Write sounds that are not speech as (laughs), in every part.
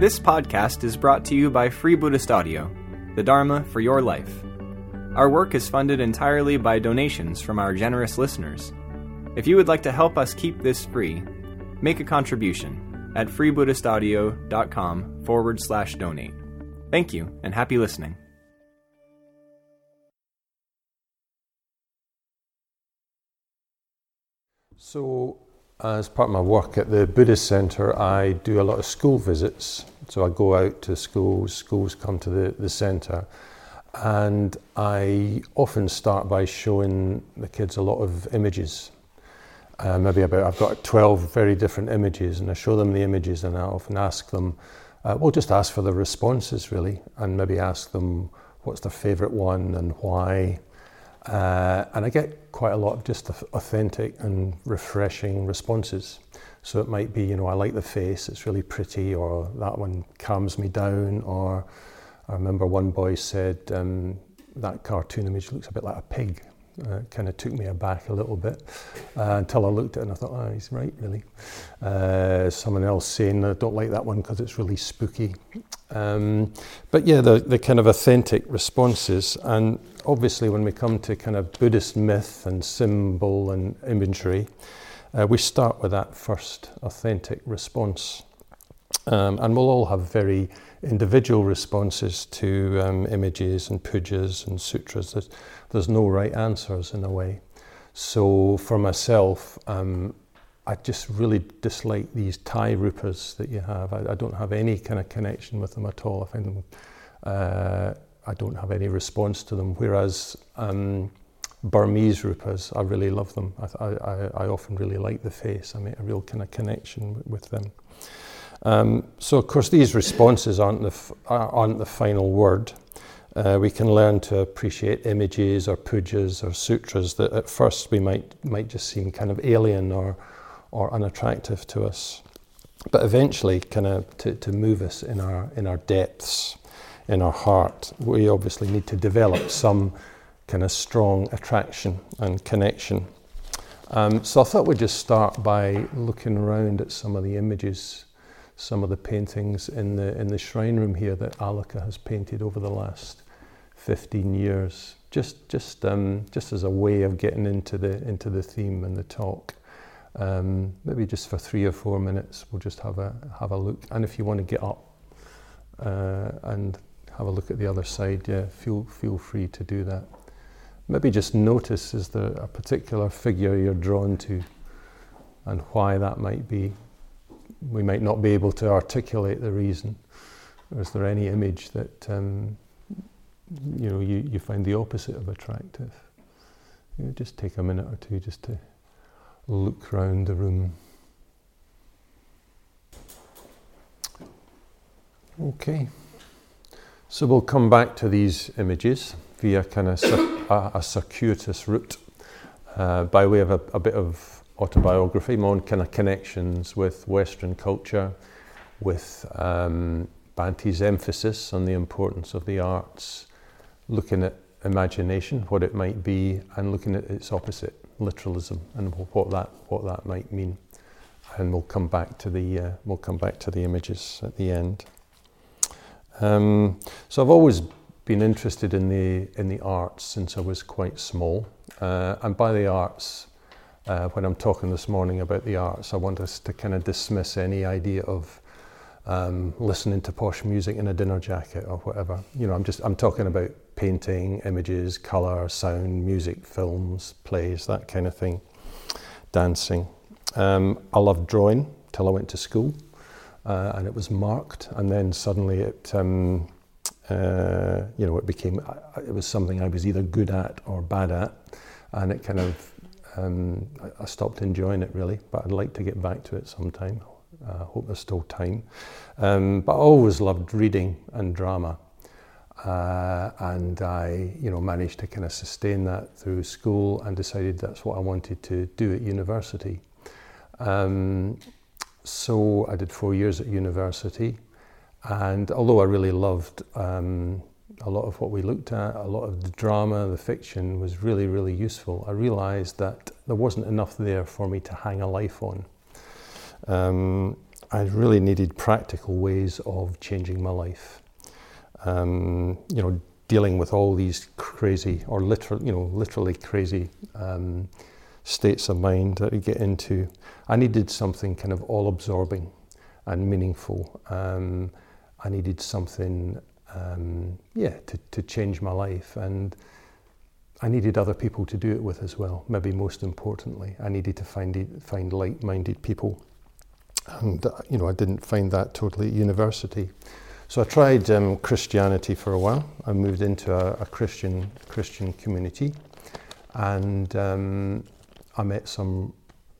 This podcast is brought to you by Free Buddhist Audio, the Dharma for your life. Our work is funded entirely by donations from our generous listeners. If you would like to help us keep this free, make a contribution at freebuddhistaudio.com forward slash donate. Thank you and happy listening. So, as part of my work at the Buddhist Centre, I do a lot of school visits. So, I go out to schools, schools come to the, the centre, and I often start by showing the kids a lot of images. Uh, maybe about, I've got 12 very different images, and I show them the images, and I often ask them, uh, well, just ask for the responses really, and maybe ask them what's their favourite one and why uh, and I get quite a lot of just authentic and refreshing responses. So it might be, you know, I like the face, it's really pretty, or that one calms me down, or I remember one boy said, um, that cartoon image looks a bit like a pig. Uh, kind of took me aback a little bit uh, until I looked at it and I thought, oh, he's right, really. Uh, someone else saying, I don't like that one because it's really spooky. Um, but yeah, the, the kind of authentic responses. And obviously, when we come to kind of Buddhist myth and symbol and imagery, uh, we start with that first authentic response. Um, and we'll all have very individual responses to um, images and pujas and sutras. There's, there's no right answers in a way. So for myself, um, I just really dislike these Thai rupas that you have. I, I, don't have any kind of connection with them at all. I find them, uh, I don't have any response to them. Whereas um, Burmese rupas, I really love them. I, I, I often really like the face. I make a real kind of connection with them. Um, so, of course, these responses aren't the, f- aren't the final word. Uh, we can learn to appreciate images or pujas or sutras that at first we might, might just seem kind of alien or, or unattractive to us. But eventually, kind of to, to move us in our, in our depths, in our heart, we obviously need to develop some kind of strong attraction and connection. Um, so I thought we'd just start by looking around at some of the images, some of the paintings in the in the shrine room here that Alaka has painted over the last 15 years, just just um, just as a way of getting into the into the theme and the talk. Um, maybe just for three or four minutes, we'll just have a have a look. And if you want to get up uh, and have a look at the other side, yeah, feel feel free to do that. Maybe just notice is there a particular figure you're drawn to, and why that might be. We might not be able to articulate the reason. Or is there any image that um, you know you, you find the opposite of attractive? You know, just take a minute or two just to look round the room. Okay, so we'll come back to these images via kind of a, a, circuitous route uh, by way of a, a, bit of autobiography, my own kind of connections with Western culture, with um, Bhante's emphasis on the importance of the arts, looking at imagination, what it might be, and looking at its opposite, literalism and what that what that might mean. And we'll come back to the uh, we'll come back to the images at the end. Um, so I've always been interested in the in the arts since I was quite small, uh, and by the arts, uh, when I'm talking this morning about the arts, I want us to kind of dismiss any idea of um, listening to posh music in a dinner jacket or whatever. You know, I'm just I'm talking about painting, images, color, sound, music, films, plays, that kind of thing, dancing. Um, I loved drawing till I went to school, uh, and it was marked, and then suddenly it, um, uh, you know, it became, it was something I was either good at or bad at, and it kind of, um, I stopped enjoying it really, but I'd like to get back to it sometime. I uh, hope there's still time. Um, but I always loved reading and drama. Uh, and I, you know, managed to kind of sustain that through school and decided that's what I wanted to do at university. Um, so I did four years at university, and although I really loved um, a lot of what we looked at, a lot of the drama, the fiction was really, really useful. I realised that there wasn't enough there for me to hang a life on. Um, I really needed practical ways of changing my life. Um, you know, dealing with all these crazy or literal, you know, literally crazy um, states of mind that you get into. I needed something kind of all-absorbing and meaningful. Um, I needed something, um, yeah, to, to change my life, and I needed other people to do it with as well. Maybe most importantly, I needed to find find like-minded people, and uh, you know, I didn't find that totally at university. So I tried um, Christianity for a while. I moved into a, a Christian Christian community, and um, I met some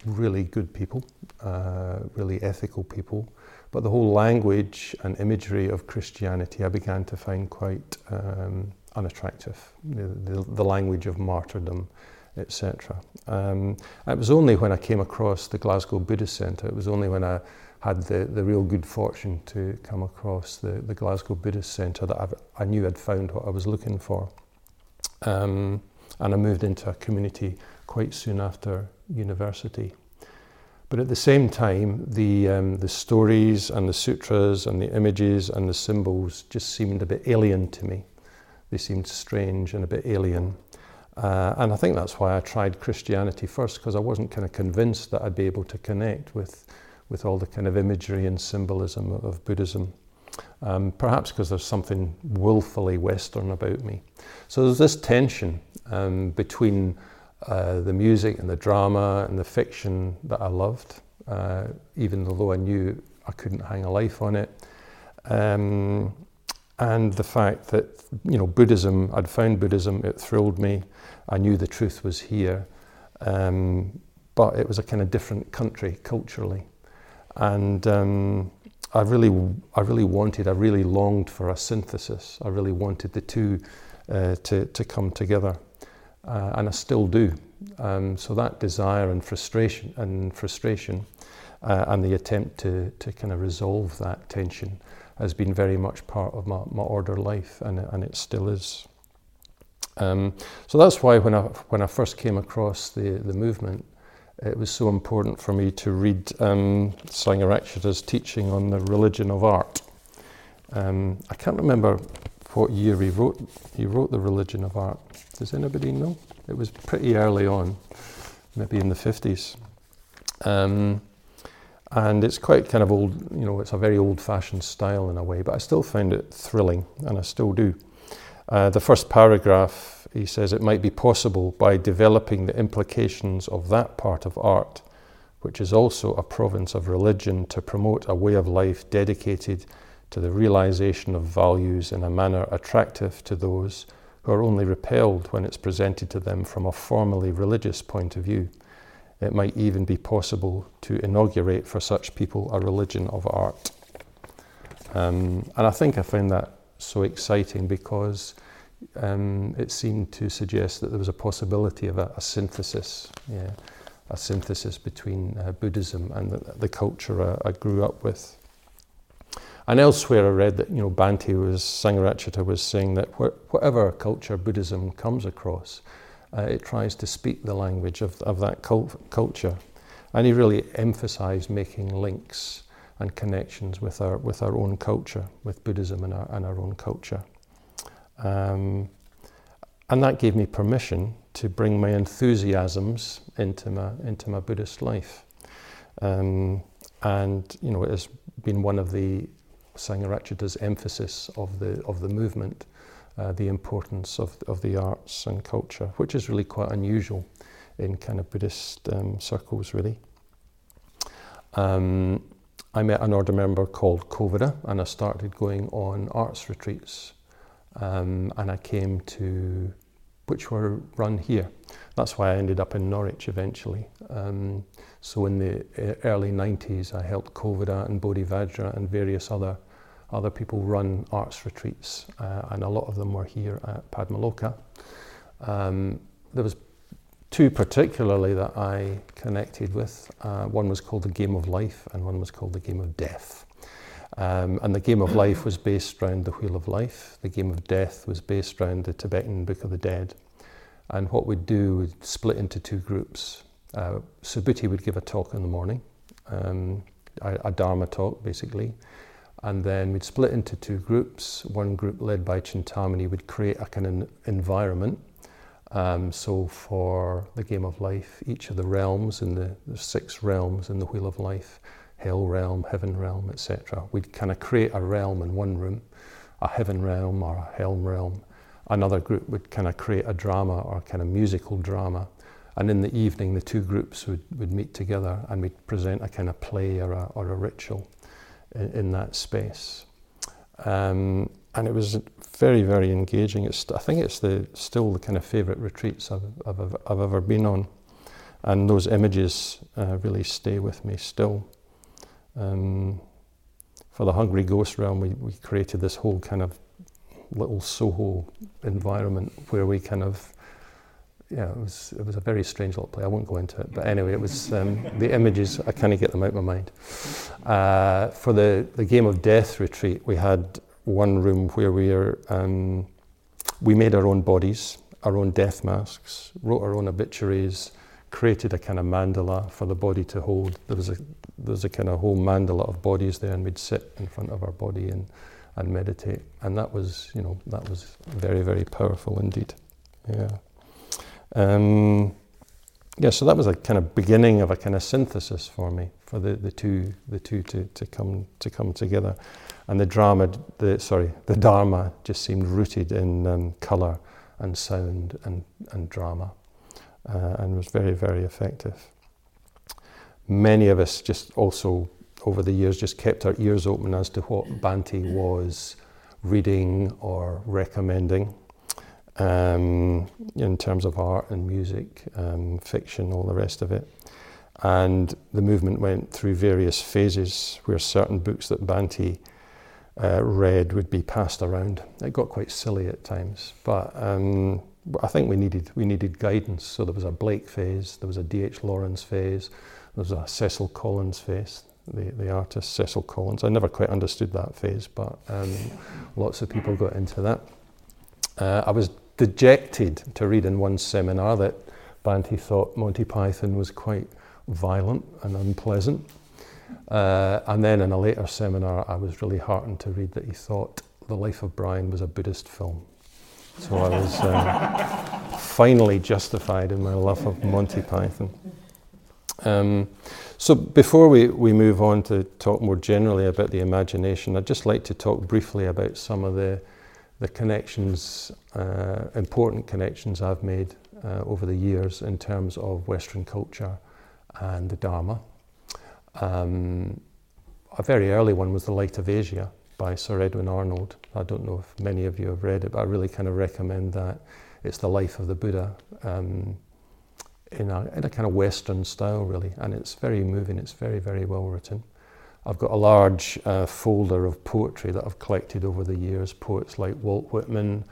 really good people, uh, really ethical people. But the whole language and imagery of Christianity I began to find quite um, unattractive. The, the, the, language of martyrdom, etc. Um, it was only when I came across the Glasgow Buddhist Centre, it was only when I had the, the real good fortune to come across the, the Glasgow Buddhist Centre that I've, i knew I'd found what I was looking for. Um, and I moved into a community quite soon after university. But at the same time, the, um, the stories and the sutras and the images and the symbols just seemed a bit alien to me. They seemed strange and a bit alien. Uh, and I think that's why I tried Christianity first, because I wasn't kind of convinced that I'd be able to connect with with all the kind of imagery and symbolism of Buddhism. Um, perhaps because there's something willfully Western about me. So there's this tension um, between uh, the music and the drama and the fiction that I loved, uh, even though I knew I couldn't hang a life on it. Um, and the fact that, you know, Buddhism, I'd found Buddhism, it thrilled me. I knew the truth was here. Um, but it was a kind of different country culturally and um, I really, I really wanted, I really longed for a synthesis. I really wanted the two uh, to, to come together, uh, and I still do. Um, so that desire and frustration and frustration, uh, and the attempt to, to kind of resolve that tension has been very much part of my, my order life, and, and it still is. Um, so that's why when I, when I first came across the, the movement, it was so important for me to read um, Sangharakshita's teaching on the religion of art. Um, I can't remember what year he wrote. He wrote the religion of art. Does anybody know? It was pretty early on, maybe in the fifties, um, and it's quite kind of old. You know, it's a very old-fashioned style in a way, but I still find it thrilling, and I still do. Uh, the first paragraph he says it might be possible by developing the implications of that part of art, which is also a province of religion, to promote a way of life dedicated to the realization of values in a manner attractive to those who are only repelled when it's presented to them from a formally religious point of view. It might even be possible to inaugurate for such people a religion of art. Um, and I think I found that so exciting because um, it seemed to suggest that there was a possibility of a, a synthesis, yeah, a synthesis between uh, Buddhism and the, the culture I, I, grew up with. And elsewhere, I read that you know Bhante was Sangharakshita was saying that wh- whatever culture Buddhism comes across, uh, it tries to speak the language of, of that cult- culture, and he really emphasised making links and connections with our with our own culture, with Buddhism and our, and our own culture. Um, and that gave me permission to bring my enthusiasms into my, into my Buddhist life. Um, and, you know, it has been one of the Sangharakshita's emphasis of the, of the movement, uh, the importance of, of the arts and culture, which is really quite unusual in kind of Buddhist um, circles, really. Um, I met an order member called Kovida, and I started going on arts retreats um, and I came to, which were run here. That's why I ended up in Norwich eventually. Um, so in the uh, early 90s, I helped Kovida and Bodhivajra and various other other people run arts retreats, uh, and a lot of them were here at Padmaloka. Um, there was two particularly that I connected with. Uh, one was called the Game of Life, and one was called the Game of Death. Um, and the game of life was based around the Wheel of Life. The game of death was based around the Tibetan Book of the Dead. And what we'd do, we'd split into two groups. Uh, Subhuti would give a talk in the morning, um, a, a Dharma talk basically. And then we'd split into two groups. One group led by Chintamani would create a kind of environment. Um, so for the game of life, each of the realms in the, the six realms in the wheel of life, hell realm, heaven realm, etc. We'd kind of create a realm in one room, a heaven realm or a hell realm. Another group would kind of create a drama or kind of musical drama. And in the evening, the two groups would, would meet together and we'd present a kind of play or a, or a ritual in, in that space. Um, and it was very, very engaging. It's, I think it's the, still the kind of favourite retreats I've, I've, I've, ever been on. And those images uh, really stay with me still. Um, for the Hungry Ghost Realm, we, we created this whole kind of little Soho environment where we kind of yeah, it was it was a very strange little play. I won't go into it, but anyway, it was um, the images. I can't get them out of my mind. Uh, for the the game of death retreat, we had one room where we are um, we made our own bodies, our own death masks, wrote our own obituaries, created a kind of mandala for the body to hold. There was a there was a kind of whole mandala of bodies there, and we'd sit in front of our body and and meditate, and that was you know that was very very powerful indeed. Yeah. Um, yeah, so that was a kind of beginning of a kind of synthesis for me for the, the two the two to, to come to come together, and the drama the sorry the dharma just seemed rooted in um, color and sound and and drama, uh, and was very very effective. Many of us just also over the years just kept our ears open as to what Bhante was reading or recommending um, in terms of art and music, um, fiction, all the rest of it. And the movement went through various phases where certain books that Bhante uh, read would be passed around. It got quite silly at times, but um, I think we needed we needed guidance. So there was a Blake phase, there was a D.H. Lawrence phase, there was a Cecil Collins phase. The, the artist Cecil Collins. I never quite understood that phase, but um, lots of people got into that. Uh, I was dejected to read in one seminar that Bhante thought Monty Python was quite violent and unpleasant. Uh, and then in a later seminar, I was really heartened to read that he thought The Life of Brian was a Buddhist film. So I was uh, finally justified in my love of Monty Python. Um, so before we, we move on to talk more generally about the imagination, I'd just like to talk briefly about some of the the connections, uh, important connections I've made uh, over the years in terms of Western culture and the Dharma. Um, a very early one was The Light of Asia by Sir Edwin Arnold. I don't know if many of you have read it, but I really kind of recommend that. It's the life of the Buddha um, in, a, in a kind of Western style, really, and it's very moving, it's very, very well written. I've got a large uh, folder of poetry that I've collected over the years, poets like Walt Whitman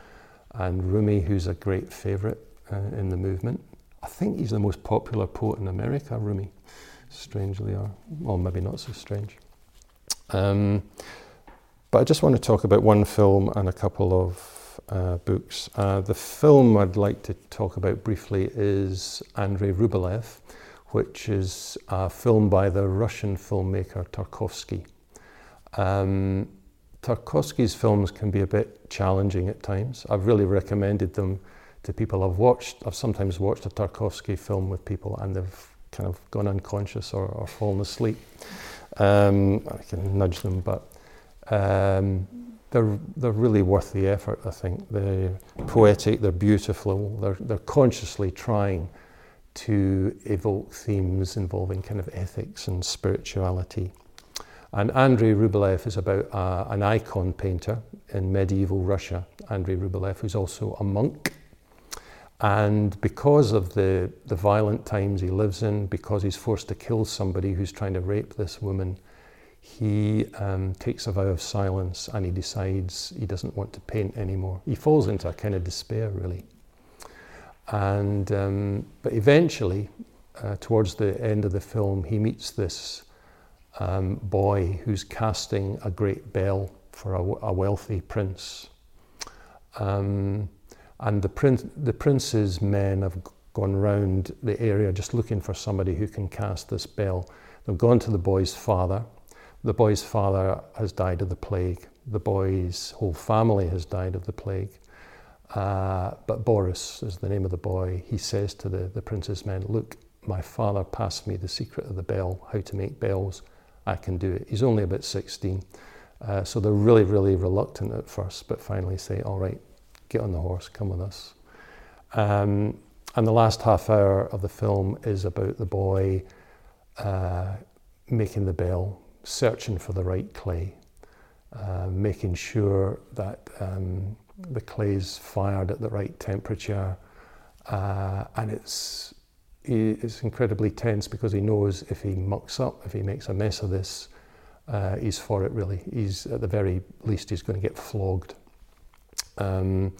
and Rumi, who's a great favourite uh, in the movement. I think he's the most popular poet in America, Rumi, strangely, or well, maybe not so strange. Um, but I just want to talk about one film and a couple of uh, books. Uh, the film I'd like to talk about briefly is Andrei Rublev which is a film by the Russian filmmaker Tarkovsky. Um, Tarkovsky's films can be a bit challenging at times. I've really recommended them to people I've watched. I've sometimes watched a Tarkovsky film with people and they've kind of gone unconscious or, or fallen asleep. Um, I can nudge them, but um, they're, they're really worth the effort, I think. They're poetic, they're beautiful, they're, they're consciously trying to evoke themes involving kind of ethics and spirituality. And Andrei Rublev is about uh, an icon painter in medieval Russia, Andrei Rublev, who's also a monk. And because of the, the violent times he lives in, because he's forced to kill somebody who's trying to rape this woman, he um, takes a vow of silence and he decides he doesn't want to paint anymore. He falls into a kind of despair, really. And, um, but eventually, uh, towards the end of the film, he meets this um, boy who's casting a great bell for a, a wealthy prince. Um, and the, prin- the prince's men have gone round the area just looking for somebody who can cast this bell. They've gone to the boy's father, The boy's father has died of the plague. The boy's whole family has died of the plague. Uh, but Boris is the name of the boy. He says to the, the prince's men, Look, my father passed me the secret of the bell, how to make bells. I can do it. He's only about 16. Uh, so they're really, really reluctant at first, but finally say, All right, get on the horse, come with us. Um, and the last half hour of the film is about the boy uh, making the bell, searching for the right clay, uh, making sure that um, the clay is fired at the right temperature. Uh, and it's, it's incredibly tense because he knows if he mucks up, if he makes a mess of this, uh, he's for it really. He's at the very least he's going to get flogged. Um,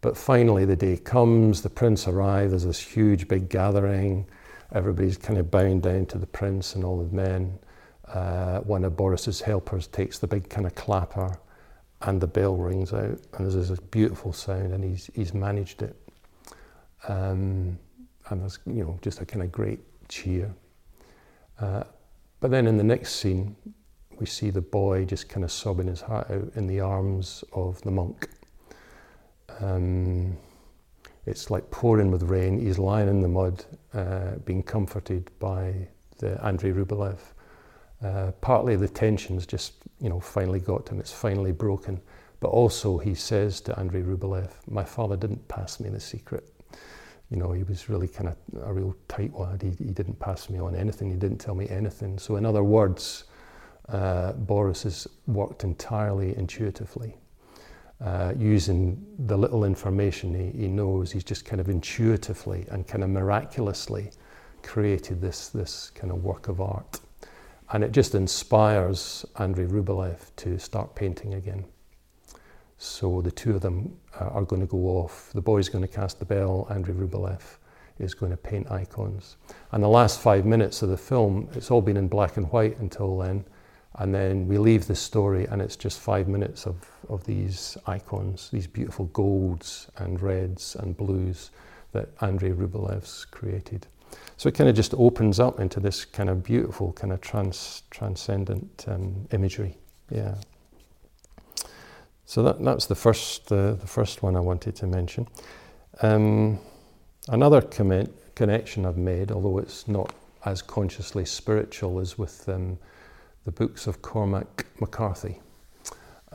but finally, the day comes, the prince arrives, there's this huge big gathering. Everybody's kind of bowing down to the prince and all the men. Uh, one of Boris's helpers takes the big kind of clapper and the bell rings out, and there's this beautiful sound, and he's, he's managed it. Um, and there's, you know, just a kind of great cheer. Uh, but then in the next scene, we see the boy just kind of sobbing his heart out in the arms of the monk. Um, it's like pouring with rain. He's lying in the mud, uh, being comforted by the Andrei Rublev. Uh, partly the tensions just, you know, finally got him. It's finally broken. But also he says to Andrei Rublev, my father didn't pass me the secret. You know, he was really kind of a real tightwad. He, he didn't pass me on anything. He didn't tell me anything. So in other words, uh, Boris has worked entirely intuitively uh, using the little information he, he, knows, he's just kind of intuitively and kind of miraculously created this, this kind of work of art. And it just inspires Andrei Rublev to start painting again. So the two of them uh, are going to go off. The boy's going to cast the bell, Andrei Rublev is going to paint icons. And the last five minutes of the film, it's all been in black and white until then. And then we leave the story, and it's just five minutes of, of these icons, these beautiful golds and reds and blues that Andrei Rublev's created. So it kind of just opens up into this kind of beautiful, kind of trans, transcendent um, imagery. Yeah. So that, that's the first, uh, the first one I wanted to mention. Um, another comment, connection I've made, although it's not as consciously spiritual, is with um, the books of Cormac McCarthy.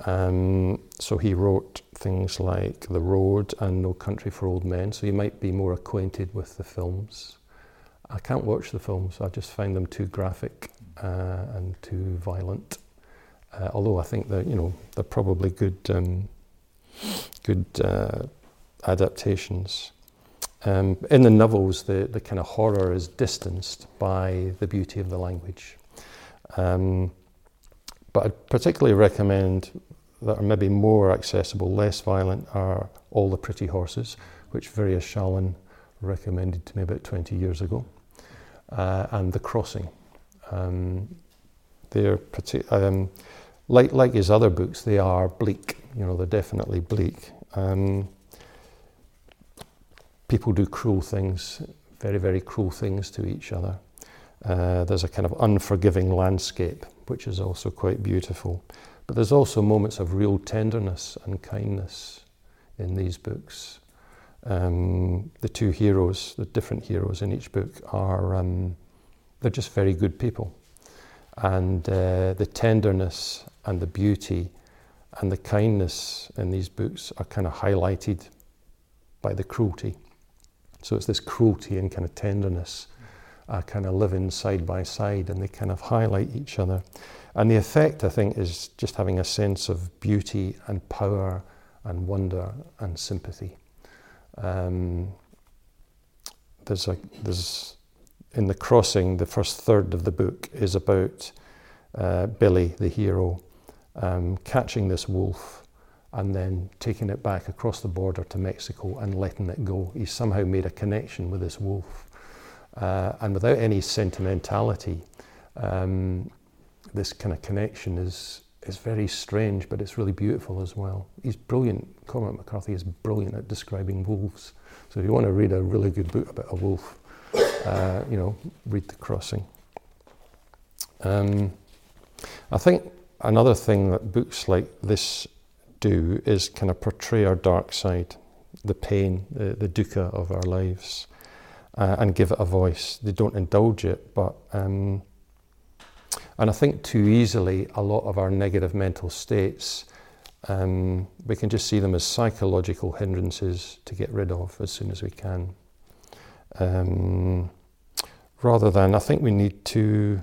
Um, so he wrote things like The Road and No Country for Old Men, so you might be more acquainted with the films. I can't watch the films, I just find them too graphic uh, and too violent. Uh, although I think that you know they're probably good, um, good uh, adaptations. Um, in the novels, the, the kind of horror is distanced by the beauty of the language. Um, but I'd particularly recommend that are maybe more accessible, less violent, are All the Pretty Horses, which Virya Shalin recommended to me about 20 years ago, uh, and The Crossing. Um, they're um, like, like his other books, they are bleak. You know, they're definitely bleak. Um, people do cruel things, very, very cruel things to each other. Uh, there's a kind of unforgiving landscape, which is also quite beautiful. But there's also moments of real tenderness and kindness in these books. Um, the two heroes, the different heroes in each book, are um, they're just very good people, and uh, the tenderness and the beauty and the kindness in these books are kind of highlighted by the cruelty. So it's this cruelty and kind of tenderness are kind of living side by side and they kind of highlight each other. And the effect, I think, is just having a sense of beauty and power and wonder and sympathy. Um, there's a, there's, in the crossing, the first third of the book is about uh, Billy, the hero, um, catching this wolf and then taking it back across the border to Mexico and letting it go. He's somehow made a connection with this wolf uh, and without any sentimentality, um, this kind of connection is is very strange, but it's really beautiful as well. He's brilliant. Cormac McCarthy is brilliant at describing wolves. So if you want to read a really good book about a wolf, uh, you know, read The Crossing. Um, I think another thing that books like this do is kind of portray our dark side, the pain, the, the dukkha of our lives, uh, and give it a voice. They don't indulge it, but. Um, and I think too easily, a lot of our negative mental states, um, we can just see them as psychological hindrances to get rid of as soon as we can. Um, rather than, I think we need to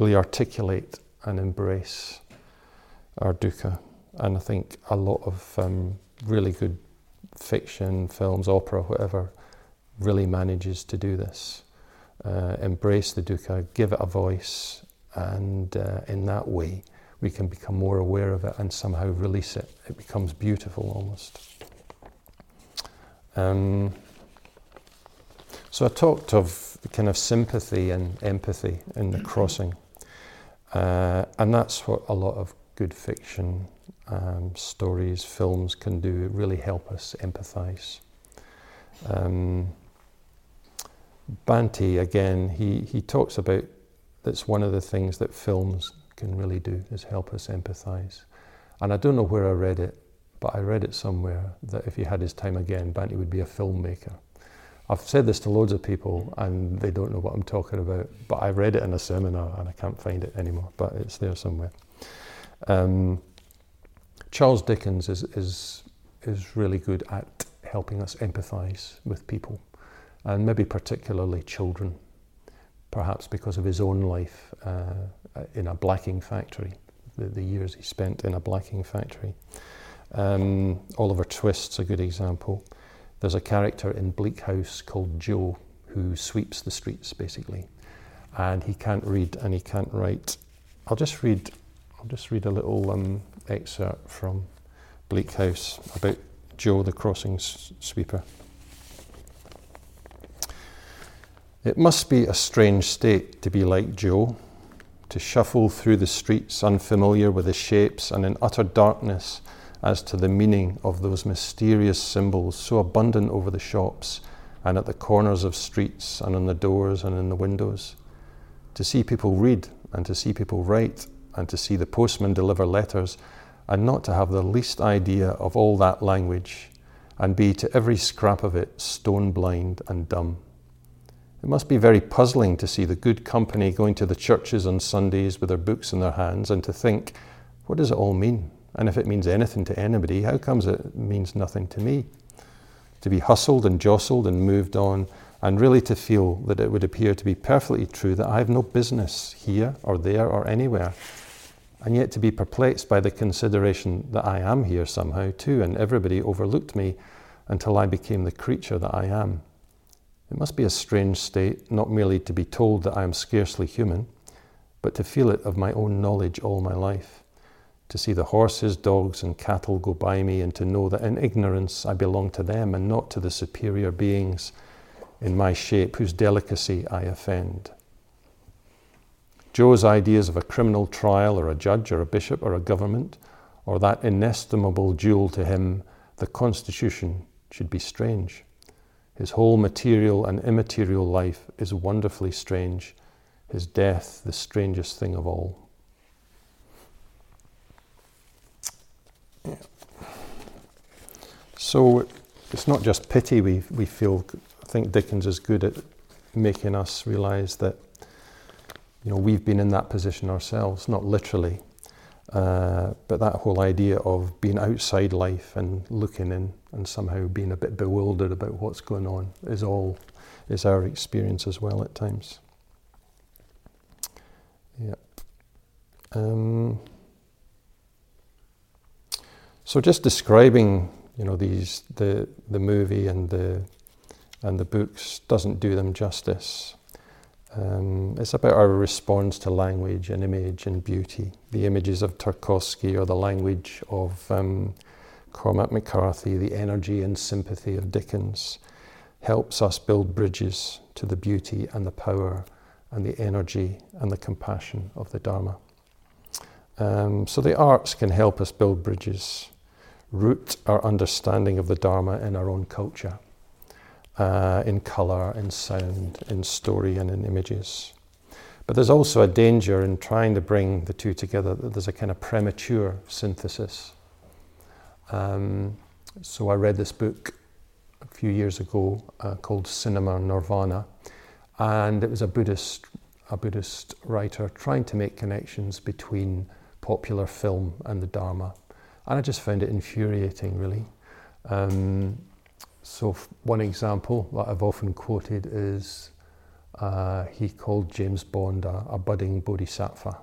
really articulate and embrace our dukkha. And I think a lot of um, really good fiction, films, opera, whatever, really manages to do this. Uh, embrace the dukkha, give it a voice, and uh, in that way we can become more aware of it and somehow release it. It becomes beautiful almost. Um, so I talked of the kind of sympathy and empathy in the crossing, uh, and that's what a lot of good fiction, um, stories, films can do. it Really help us empathise. Um, Bhante again, he he talks about that's one of the things that films can really do is help us empathise. And I don't know where I read it, but I read it somewhere that if he had his time again, Bhante would be a filmmaker. I've said this to loads of people and they don't know what I'm talking about, but I read it in a seminar and I can't find it anymore, but it's there somewhere. Um, Charles Dickens is, is, is really good at helping us empathise with people, and maybe particularly children, perhaps because of his own life uh, in a blacking factory, the, the, years he spent in a blacking factory. Um, Oliver Twist's a good example. There's a character in Bleak House called Jo who sweeps the streets basically, and he can't read and he can't write. I'll just read. I'll just read a little um, excerpt from Bleak House about Jo the crossing sweeper. It must be a strange state to be like Jo, to shuffle through the streets unfamiliar with the shapes and in utter darkness as to the meaning of those mysterious symbols so abundant over the shops and at the corners of streets and on the doors and in the windows. To see people read and to see people write and to see the postman deliver letters and not to have the least idea of all that language and be to every scrap of it stone blind and dumb. It must be very puzzling to see the good company going to the churches on Sundays with their books in their hands and to think, what does it all mean? And if it means anything to anybody, how comes it means nothing to me? To be hustled and jostled and moved on, and really to feel that it would appear to be perfectly true that I have no business here or there or anywhere, and yet to be perplexed by the consideration that I am here somehow too, and everybody overlooked me until I became the creature that I am. It must be a strange state, not merely to be told that I am scarcely human, but to feel it of my own knowledge all my life, to see the horses, dogs, and cattle go by me, and to know that in ignorance I belong to them and not to the superior beings in my shape whose delicacy I offend. Jo's ideas of a criminal trial, or a judge, or a bishop, or a government, or that inestimable jewel to him, the Constitution, should be strange. His whole material and immaterial life is wonderfully strange, his death the strangest thing of all. So it's not just pity we, we feel. I think Dickens is good at making us realize that you know we've been in that position ourselves, not literally, uh, but that whole idea of being outside life and looking in and somehow being a bit bewildered about what's going on is all is our experience as well at times. Yeah. Um, so just describing, you know, these the the movie and the and the books doesn't do them justice. Um, it's about our response to language and image and beauty. The images of Tarkovsky or the language of um, Cormac McCarthy, the energy and sympathy of Dickens, helps us build bridges to the beauty and the power and the energy and the compassion of the Dharma. Um, so the arts can help us build bridges, root our understanding of the Dharma in our own culture uh, in colour, in sound, in story, and in images. But there's also a danger in trying to bring the two together, that there's a kind of premature synthesis. Um, so I read this book a few years ago uh, called Cinema Nirvana, and it was a Buddhist, a Buddhist writer trying to make connections between popular film and the Dharma. And I just found it infuriating, really. Um, so, one example that I've often quoted is uh, he called James Bond a, a budding bodhisattva.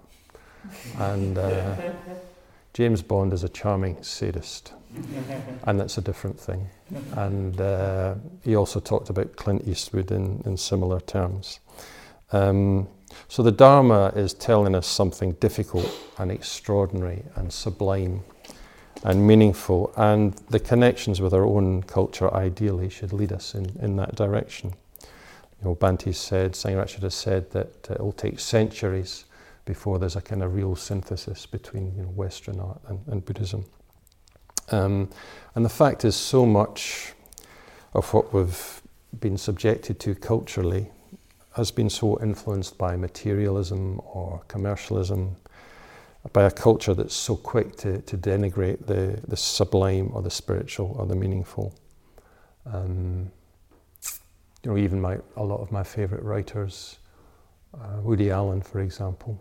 and uh, (laughs) James Bond is a charming sadist, (laughs) and that's a different thing. And uh, he also talked about Clint Eastwood in, in similar terms. Um, so the Dharma is telling us something difficult and extraordinary and sublime and meaningful, and the connections with our own culture ideally should lead us in, in that direction. You know, Bhante said, Sangharakshita has said that uh, it will take centuries before there's a kind of real synthesis between you know, Western art and, and Buddhism. Um, and the fact is, so much of what we've been subjected to culturally has been so influenced by materialism or commercialism by a culture that's so quick to, to denigrate the, the sublime or the spiritual or the meaningful. Um, you know, even my, a lot of my favourite writers, uh, Woody Allen, for example,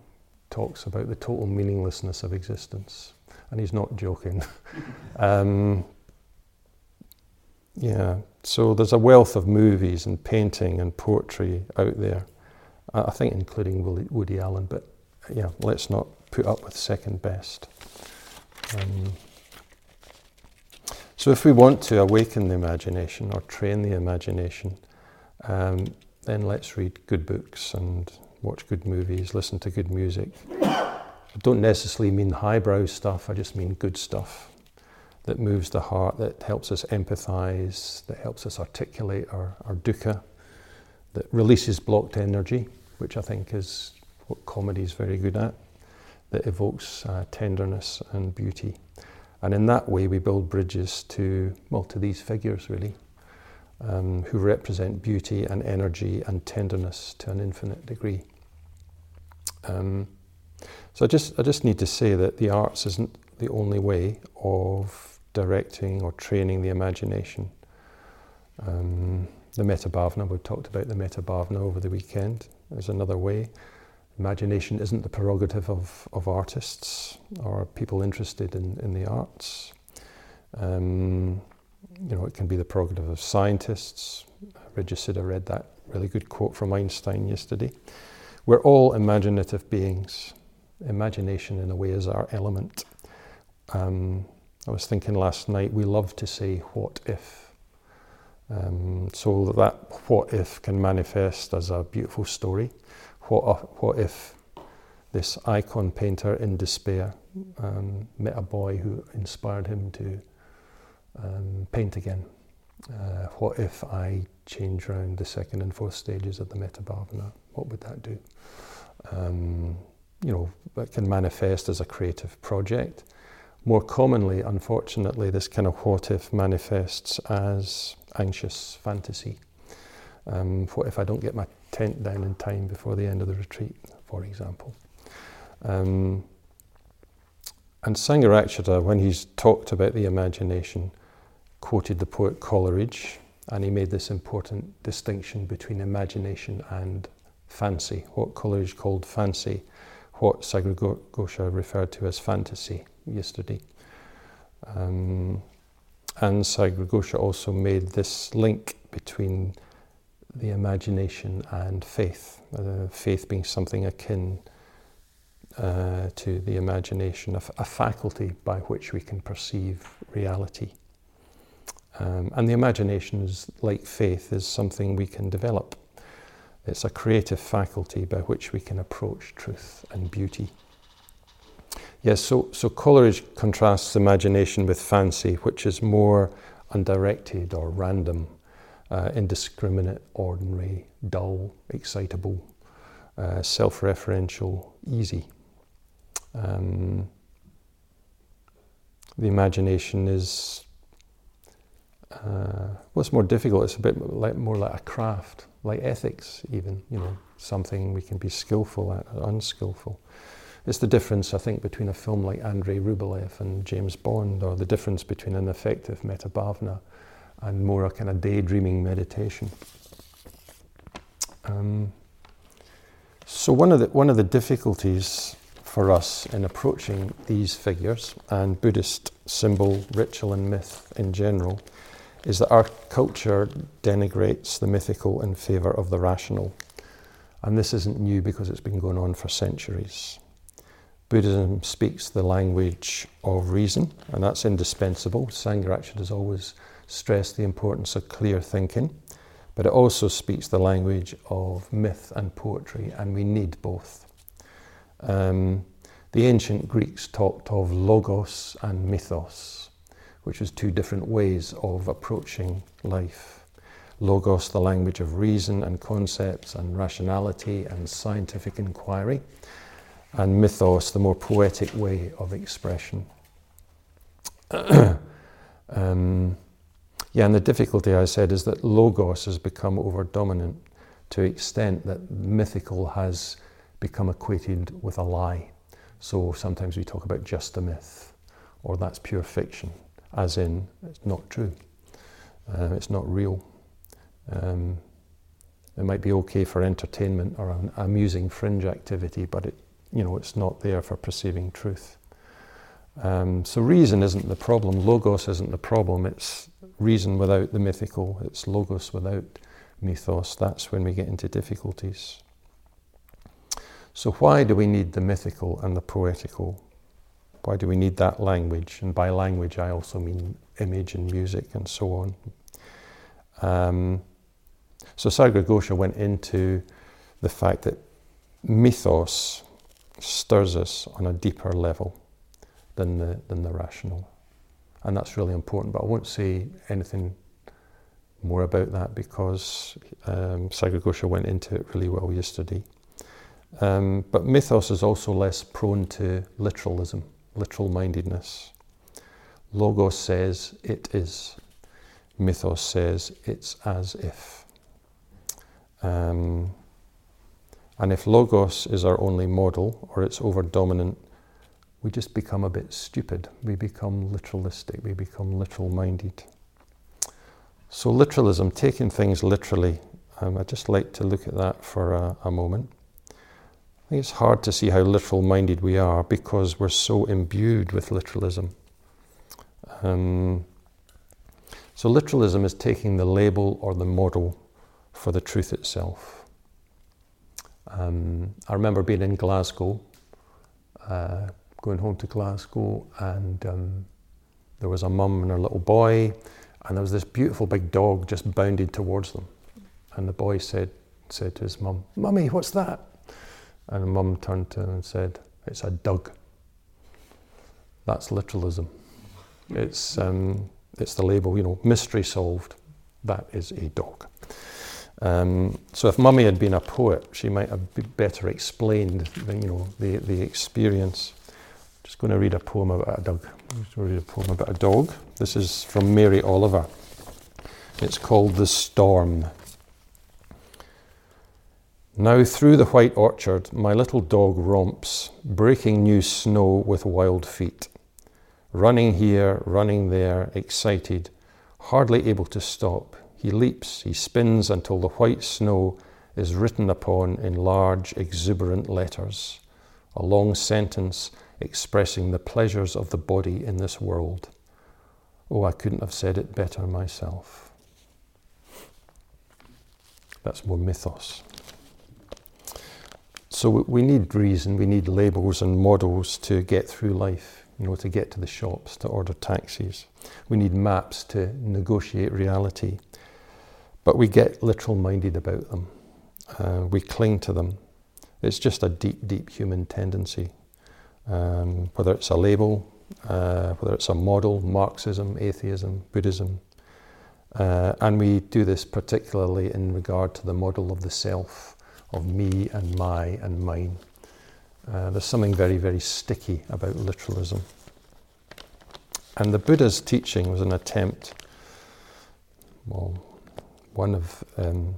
talks about the total meaninglessness of existence, and he's not joking. (laughs) um, yeah, so there's a wealth of movies and painting and poetry out there, I think including Woody Allen, but yeah, let's not put up with second best. Um, so, if we want to awaken the imagination or train the imagination, um, then let's read good books and watch good movies, listen to good music. I don't necessarily mean highbrow stuff, I just mean good stuff that moves the heart, that helps us empathize, that helps us articulate our, our dukkha, that releases blocked energy, which I think is what comedy is very good at that evokes uh, tenderness and beauty. And in that way, we build bridges to, well, to these figures really, um, who represent beauty and energy and tenderness to an infinite degree. Um, so I just, I just need to say that the arts isn't the only way of directing or training the imagination. Um, the Metta Bhavana, we talked about the Metta Bhavana over the weekend, is another way. Imagination isn't the prerogative of, of artists or people interested in, in the arts. Um, you know, it can be the prerogative of scientists. Regis Siddha read that really good quote from Einstein yesterday. We're all imaginative beings. Imagination, in a way, is our element. Um, I was thinking last night, we love to say, what if? Um, so that what if can manifest as a beautiful story what, what if this icon painter in despair um, met a boy who inspired him to um, paint again? Uh, what if I change around the second and fourth stages of the Metta? What would that do? Um, you know, it can manifest as a creative project. More commonly, unfortunately, this kind of what if manifests as anxious fantasy. Um, what if I don't get my tent down in time before the end of the retreat, for example? Um, and Sangharakshita, when he's talked about the imagination, quoted the poet Coleridge, and he made this important distinction between imagination and fancy, what Coleridge called fancy, what Sagara Ghosha referred to as fantasy yesterday. Um, and Sagara Ghosha also made this link between the imagination and faith, uh, faith being something akin uh, to the imagination, a, a, faculty by which we can perceive reality. Um, and the imagination is like faith, is something we can develop. It's a creative faculty by which we can approach truth and beauty. Yes, so, so Coleridge contrasts imagination with fancy, which is more undirected or random uh, indiscriminate, ordinary, dull, excitable, uh, self referential, easy. Um, the imagination is Uh, what's more difficult? It's a bit like, more like a craft, like ethics, even. You know, something we can be skillful at, or unskillful. It's the difference, I think, between a film like Andrei Rublev and James Bond, or the difference between an effective Metta Bhavana and more a kind of daydreaming meditation. Um, so one of the one of the difficulties for us in approaching these figures and Buddhist symbol, ritual, and myth in general is that our culture denigrates the mythical in favour of the rational. And this isn't new because it's been going on for centuries. Buddhism speaks the language of reason, and that's indispensable. Sangha has always stressed the importance of clear thinking, but it also speaks the language of myth and poetry, and we need both. Um, the ancient Greeks talked of logos and mythos, which was two different ways of approaching life. Logos, the language of reason and concepts and rationality and scientific inquiry, and mythos, the more poetic way of expression. (clears throat) um, yeah, and the difficulty I said is that logos has become over dominant to the extent that mythical has become equated with a lie. So sometimes we talk about just a myth, or that's pure fiction, as in it's not true, uh, it's not real. Um, it might be okay for entertainment or an amusing fringe activity, but it you know, it's not there for perceiving truth. Um, so reason isn't the problem, logos isn't the problem, it's reason without the mythical, it's logos without mythos. That's when we get into difficulties. So, why do we need the mythical and the poetical? Why do we need that language? And by language, I also mean image and music and so on. Um, so, Sargagosha went into the fact that mythos stirs us on a deeper level than the, than the rational. And that's really important, but I won't say anything more about that because um, Sargagosha went into it really well yesterday. Um, but mythos is also less prone to literalism, literal mindedness. Logos says it is, mythos says it's as if. Um, and if logos is our only model or it's over dominant, we just become a bit stupid. We become literalistic. We become literal minded. So, literalism, taking things literally, um, I'd just like to look at that for a, a moment. I think it's hard to see how literal minded we are because we're so imbued with literalism. Um, so, literalism is taking the label or the model for the truth itself. Um, I remember being in Glasgow, uh, going home to Glasgow, and um, there was a mum and her little boy, and there was this beautiful big dog just bounded towards them. And the boy said, said to his mum, Mummy, what's that? And mum turned to him and said, It's a dog. That's literalism. It's, um, it's the label, you know, mystery solved. That is a dog. Um, so if Mummy had been a poet, she might have better explained, the, you know, the, the experience. Just going to read a poem about a dog. Read a poem about a dog. This is from Mary Oliver. It's called The Storm. Now through the white orchard, my little dog romps, breaking new snow with wild feet. Running here, running there, excited, hardly able to stop. He leaps, he spins until the white snow is written upon in large, exuberant letters, a long sentence expressing the pleasures of the body in this world. Oh, I couldn't have said it better myself. That's more mythos. So we need reason, we need labels and models to get through life, you know, to get to the shops, to order taxis. We need maps to negotiate reality. But we get literal minded about them. Uh, we cling to them. It's just a deep, deep human tendency. Um, whether it's a label, uh, whether it's a model, Marxism, atheism, Buddhism. Uh, and we do this particularly in regard to the model of the self, of me and my and mine. Uh, there's something very, very sticky about literalism. And the Buddha's teaching was an attempt well, one of um,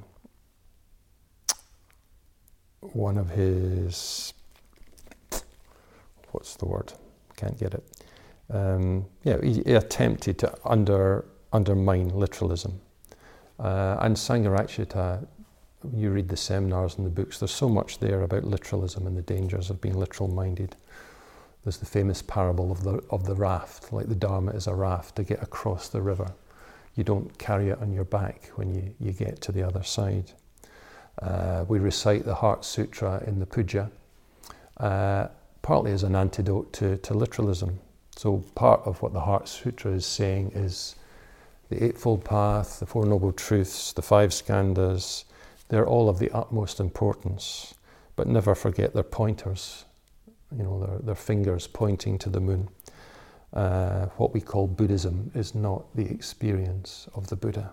one of his what's the word? Can't get it. Um, yeah, he, he, attempted to under undermine literalism. Uh, and Sangharakshita, you read the seminars and the books, there's so much there about literalism and the dangers of being literal minded. There's the famous parable of the, of the raft, like the Dharma is a raft to get across the river. You don't carry it on your back when you, you get to the other side. Uh, we recite the Heart Sutra in the puja, uh, partly as an antidote to, to literalism. So, part of what the Heart Sutra is saying is the Eightfold Path, the Four Noble Truths, the Five Skandhas, they're all of the utmost importance, but never forget their pointers, you know, their, their fingers pointing to the moon. Uh, what we call Buddhism is not the experience of the Buddha.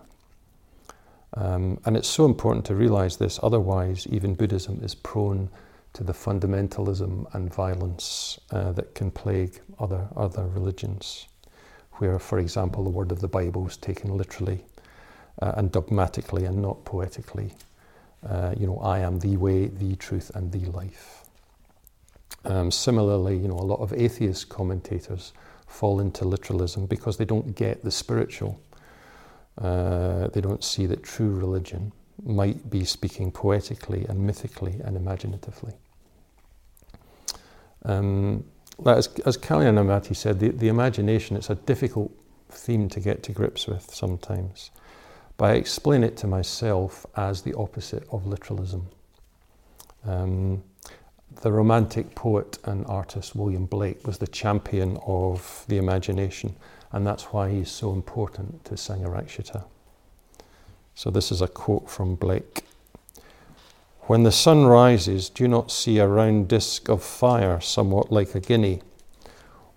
Um, and it's so important to realize this, otherwise, even Buddhism is prone to the fundamentalism and violence uh, that can plague other, other religions, where, for example, the word of the Bible is taken literally uh, and dogmatically and not poetically. Uh, you know, I am the way, the truth, and the life. Um, similarly, you know, a lot of atheist commentators fall into literalism because they don't get the spiritual. Uh, they don't see that true religion might be speaking poetically and mythically and imaginatively. Um, as, as Kalyanamati said, the, the imagination, it's a difficult theme to get to grips with sometimes. But I explain it to myself as the opposite of literalism. Um, the romantic poet and artist William Blake was the champion of the imagination, and that's why he's so important to Sangharakshita. So, this is a quote from Blake When the sun rises, do you not see a round disk of fire somewhat like a guinea?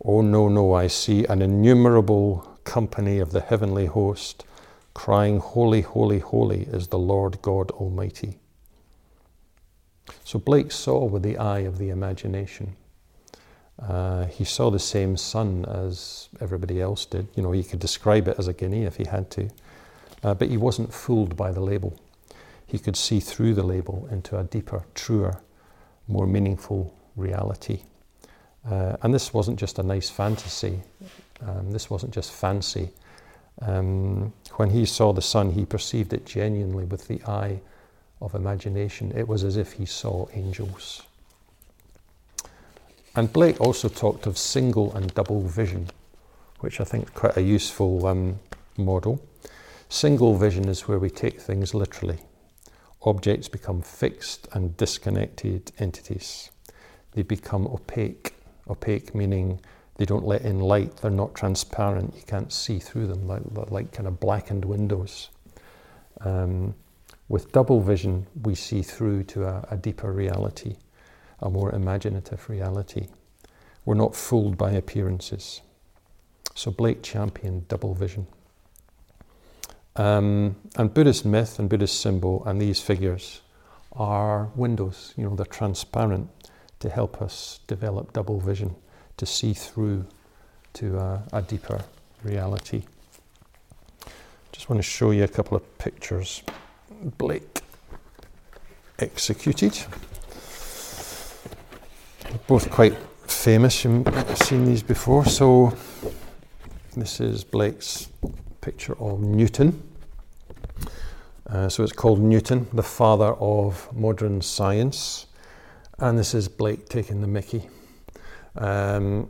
Oh, no, no, I see an innumerable company of the heavenly host crying, Holy, holy, holy is the Lord God Almighty. So Blake saw with the eye of the imagination. Uh, he saw the same sun as everybody else did. You know, he could describe it as a guinea if he had to, uh, but he wasn't fooled by the label. He could see through the label into a deeper, truer, more meaningful reality. Uh, and this wasn't just a nice fantasy. Um, this wasn't just fancy. Um, when he saw the sun, he perceived it genuinely with the eye of imagination. It was as if he saw angels. And Blake also talked of single and double vision, which I think is quite a useful um, model. Single vision is where we take things literally. Objects become fixed and disconnected entities. They become opaque. Opaque meaning they don't let in light, they're not transparent, you can't see through them, like, like kind of blackened windows. Um, with double vision, we see through to a, a deeper reality, a more imaginative reality. We're not fooled by appearances. So Blake championed double vision. Um, and Buddhist myth and Buddhist symbol and these figures are windows, you know, they're transparent to help us develop double vision to see through to a, a deeper reality. Just want to show you a couple of pictures Blake executed. Both quite famous, you've seen these before. So, this is Blake's picture of Newton. Uh, so, it's called Newton, the father of modern science. And this is Blake taking the Mickey. Um,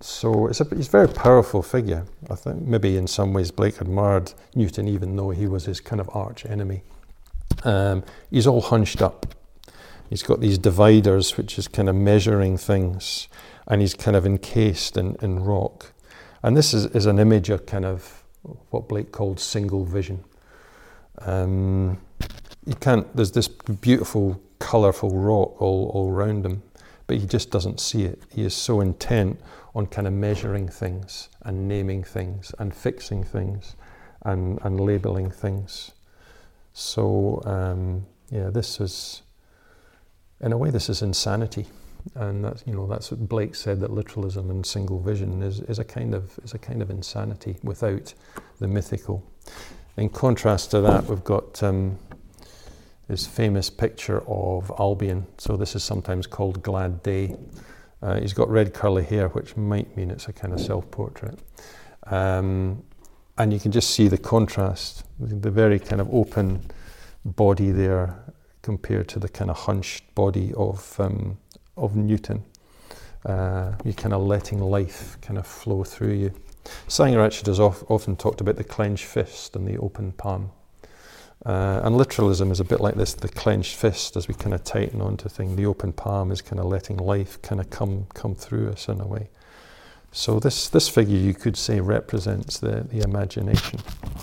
so it's a, he's a very powerful figure. I think maybe in some ways Blake admired Newton, even though he was his kind of arch enemy. Um, he's all hunched up. He's got these dividers, which is kind of measuring things, and he's kind of encased in, in rock. And this is, is an image of kind of what Blake called single vision. Um, you can't, there's this beautiful, colourful rock all, all around him, but he just doesn't see it. He is so intent on kind of measuring things and naming things and fixing things and, and labeling things. So, um, yeah, this is, in a way, this is insanity. And that's, you know, that's what Blake said that literalism and single vision is, is, a kind of, is a kind of insanity without the mythical. In contrast to that, we've got um, this famous picture of Albion. So this is sometimes called Glad Day. Uh, he's got red curly hair, which might mean it's a kind of self-portrait. Um, and you can just see the contrast, the very kind of open body there compared to the kind of hunched body of um, of Newton. Uh, you're kind of letting life kind of flow through you. Sangharakshita has often talked about the clenched fist and the open palm. Uh, and literalism is a bit like this the clenched fist as we kind of tighten onto things. The open palm is kind of letting life kind of come, come through us in a way. So this, this figure you could say represents the, the imagination,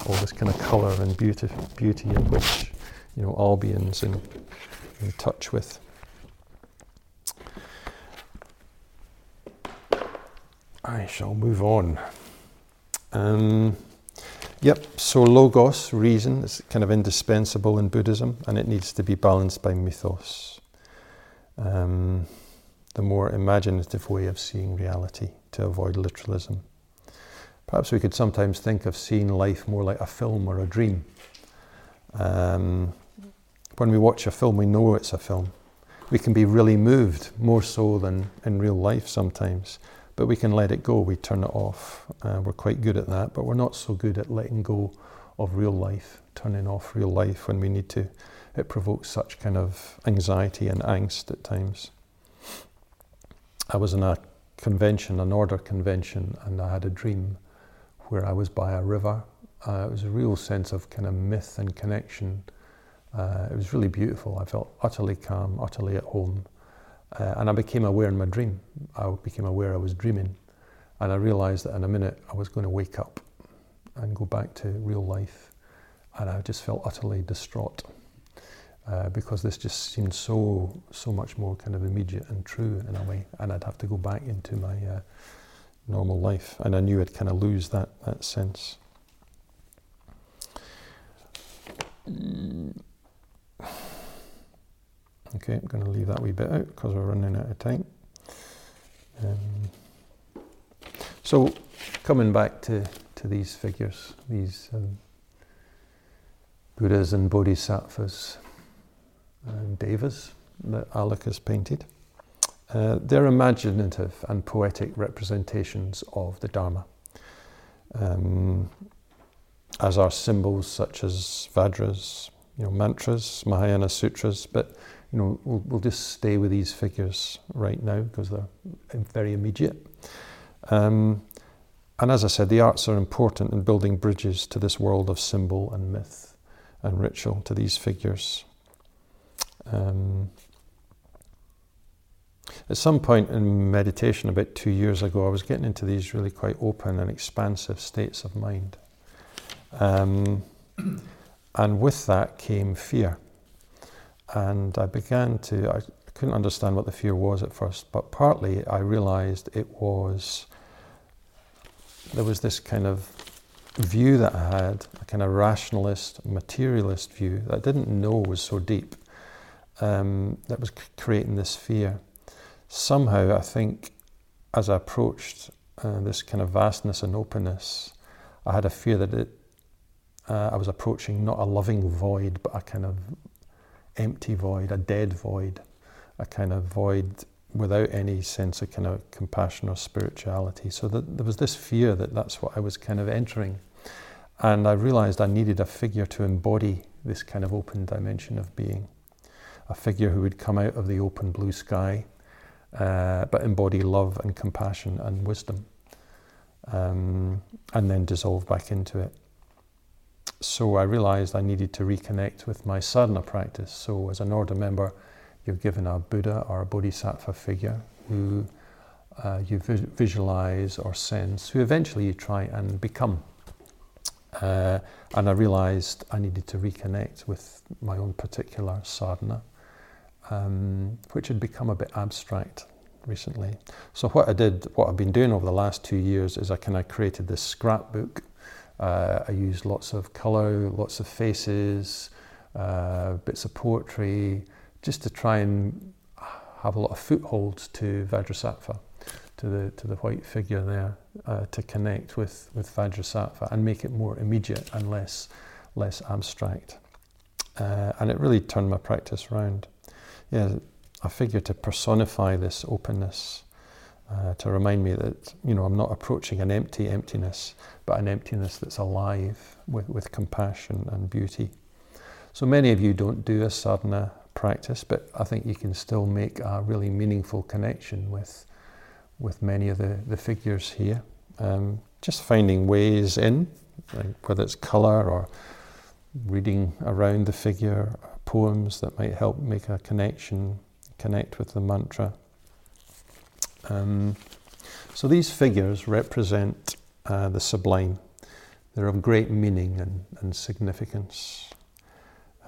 all this kind of colour and beauty, beauty in which you know Albion's in, in touch with. I shall move on. Um, yep, so logos, reason, is kind of indispensable in Buddhism and it needs to be balanced by mythos. Um, the more imaginative way of seeing reality to avoid literalism. Perhaps we could sometimes think of seeing life more like a film or a dream. Um, when we watch a film, we know it's a film. We can be really moved, more so than in real life sometimes, but we can let it go. We turn it off. Uh, we're quite good at that, but we're not so good at letting go of real life, turning off real life when we need to. It provokes such kind of anxiety and angst at times. I was in a convention, an order convention, and I had a dream where I was by a river. Uh, it was a real sense of kind of myth and connection. Uh, it was really beautiful. I felt utterly calm, utterly at home. Uh, and I became aware in my dream. I became aware I was dreaming. And I realized that in a minute I was going to wake up and go back to real life. And I just felt utterly distraught. Uh, because this just seemed so so much more kind of immediate and true in a way, and I'd have to go back into my uh, normal life, and I knew I'd kind of lose that that sense. Okay, I'm going to leave that wee bit out because we're running out of time. Um, so, coming back to, to these figures, these um, Buddhas and Bodhisattvas, and devas that Alec has painted. Uh, they're imaginative and poetic representations of the Dharma, um, as are symbols such as Vajras, you know, mantras, Mahayana sutras, but you know, we'll, we'll just stay with these figures right now because they're very immediate. Um, and as I said, the arts are important in building bridges to this world of symbol and myth and ritual, to these figures. Um, at some point in meditation, about two years ago, I was getting into these really quite open and expansive states of mind. Um, and with that came fear. And I began to, I couldn't understand what the fear was at first, but partly I realized it was, there was this kind of view that I had, a kind of rationalist, materialist view that I didn't know was so deep um, that was creating this fear. Somehow, I think, as I approached uh, this kind of vastness and openness, I had a fear that it, uh, I was approaching not a loving void, but a kind of empty void, a dead void, a kind of void without any sense of kind of compassion or spirituality. So that there was this fear that that's what I was kind of entering. And I realized I needed a figure to embody this kind of open dimension of being a figure who would come out of the open blue sky, uh, but embody love and compassion and wisdom, um, and then dissolve back into it. So I realized I needed to reconnect with my sadhana practice. So, as an order member, you're given a Buddha or a Bodhisattva figure who uh, you vi- visualize or sense, who eventually you try and become. Uh, and I realized I needed to reconnect with my own particular sadhana um, which had become a bit abstract recently. So what I did, what I've been doing over the last two years is I kind of created this scrapbook. Uh, I used lots of colour, lots of faces, uh, bits of poetry, just to try and have a lot of footholds to Vajrasattva, to the to the white figure there, uh, to connect with with Vajrasattva and make it more immediate and less less abstract. Uh, and it really turned my practice around. Yeah, I figure to personify this openness, uh, to remind me that you know I'm not approaching an empty emptiness, but an emptiness that's alive with, with compassion and beauty. So many of you don't do a sadhana practice, but I think you can still make a really meaningful connection with with many of the, the figures here. Um, just finding ways in, like whether it's colour or reading around the figure, poems that might help make a connection, connect with the mantra. Um, so these figures represent uh, the sublime. They're of great meaning and, and significance.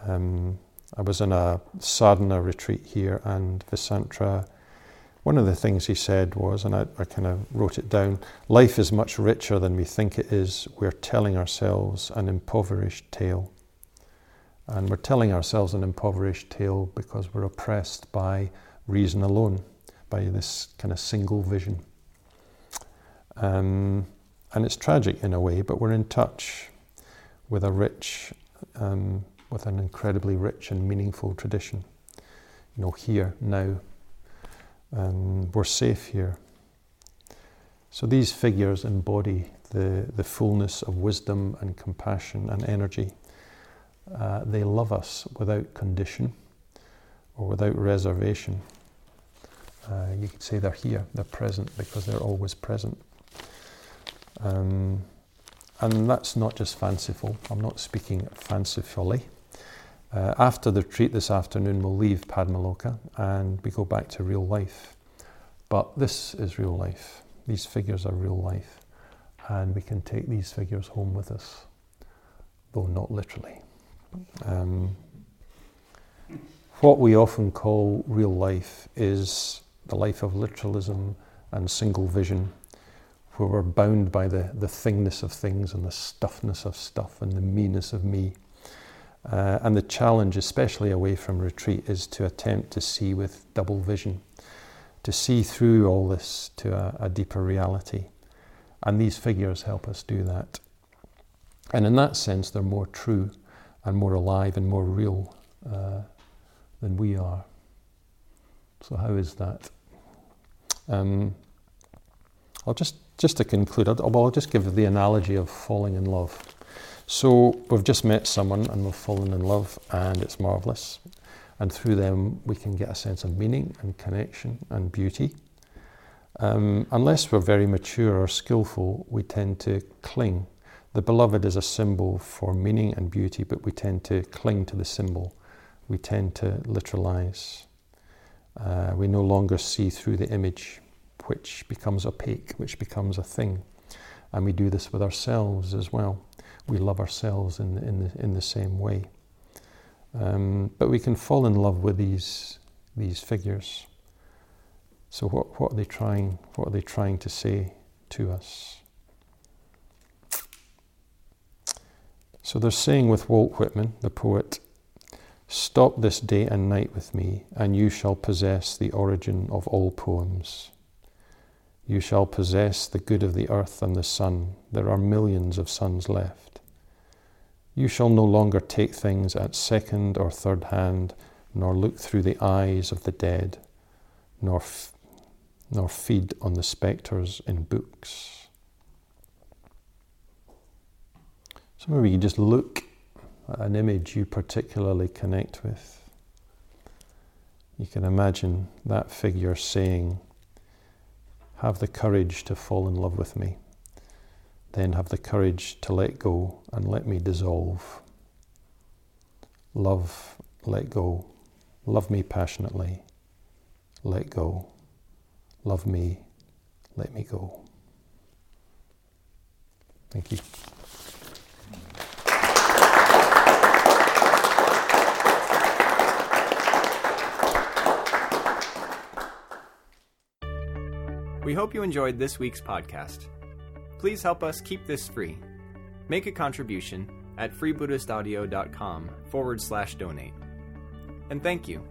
Um, I was in a sadhana retreat here, and Vessantara, one of the things he said was, and I, I kind of wrote it down life is much richer than we think it is. We're telling ourselves an impoverished tale. And we're telling ourselves an impoverished tale because we're oppressed by reason alone, by this kind of single vision. Um, and it's tragic in a way, but we're in touch with a rich, um, with an incredibly rich and meaningful tradition. You know, here, now. Um, we're safe here. So these figures embody the, the fullness of wisdom and compassion and energy uh, they love us without condition or without reservation. Uh, you could say they're here, they're present because they're always present. Um, and that's not just fanciful, I'm not speaking fancifully. Uh, after the retreat this afternoon, we'll leave Padmaloka and we go back to real life. But this is real life. These figures are real life. And we can take these figures home with us, though not literally. Um, what we often call real life is the life of literalism and single vision, where we're bound by the, the thingness of things and the stuffness of stuff and the meanness of me. Uh, and the challenge, especially away from retreat, is to attempt to see with double vision, to see through all this to a, a deeper reality. And these figures help us do that. And in that sense, they're more true and more alive and more real uh, than we are. So, how is that? Um, I'll just, just to conclude, I'll, I'll just give the analogy of falling in love. So, we've just met someone and we've fallen in love, and it's marvelous. And through them, we can get a sense of meaning and connection and beauty. Um, unless we're very mature or skillful, we tend to cling the beloved is a symbol for meaning and beauty, but we tend to cling to the symbol. We tend to literalize. Uh, we no longer see through the image, which becomes opaque, which becomes a thing. And we do this with ourselves as well. We love ourselves in, in, the, in the same way. Um, but we can fall in love with these, these figures. So what, what are they trying, what are they trying to say to us? So they're saying with Walt Whitman, the poet, Stop this day and night with me, and you shall possess the origin of all poems. You shall possess the good of the earth and the sun. There are millions of suns left. You shall no longer take things at second or third hand, nor look through the eyes of the dead, nor, f- nor feed on the spectres in books. So maybe you just look an image you particularly connect with. You can imagine that figure saying, Have the courage to fall in love with me. Then have the courage to let go and let me dissolve. Love, let go. Love me passionately. Let go. Love me. Let me go. Thank you. We hope you enjoyed this week's podcast. Please help us keep this free. Make a contribution at freebuddhistaudio.com forward slash donate. And thank you.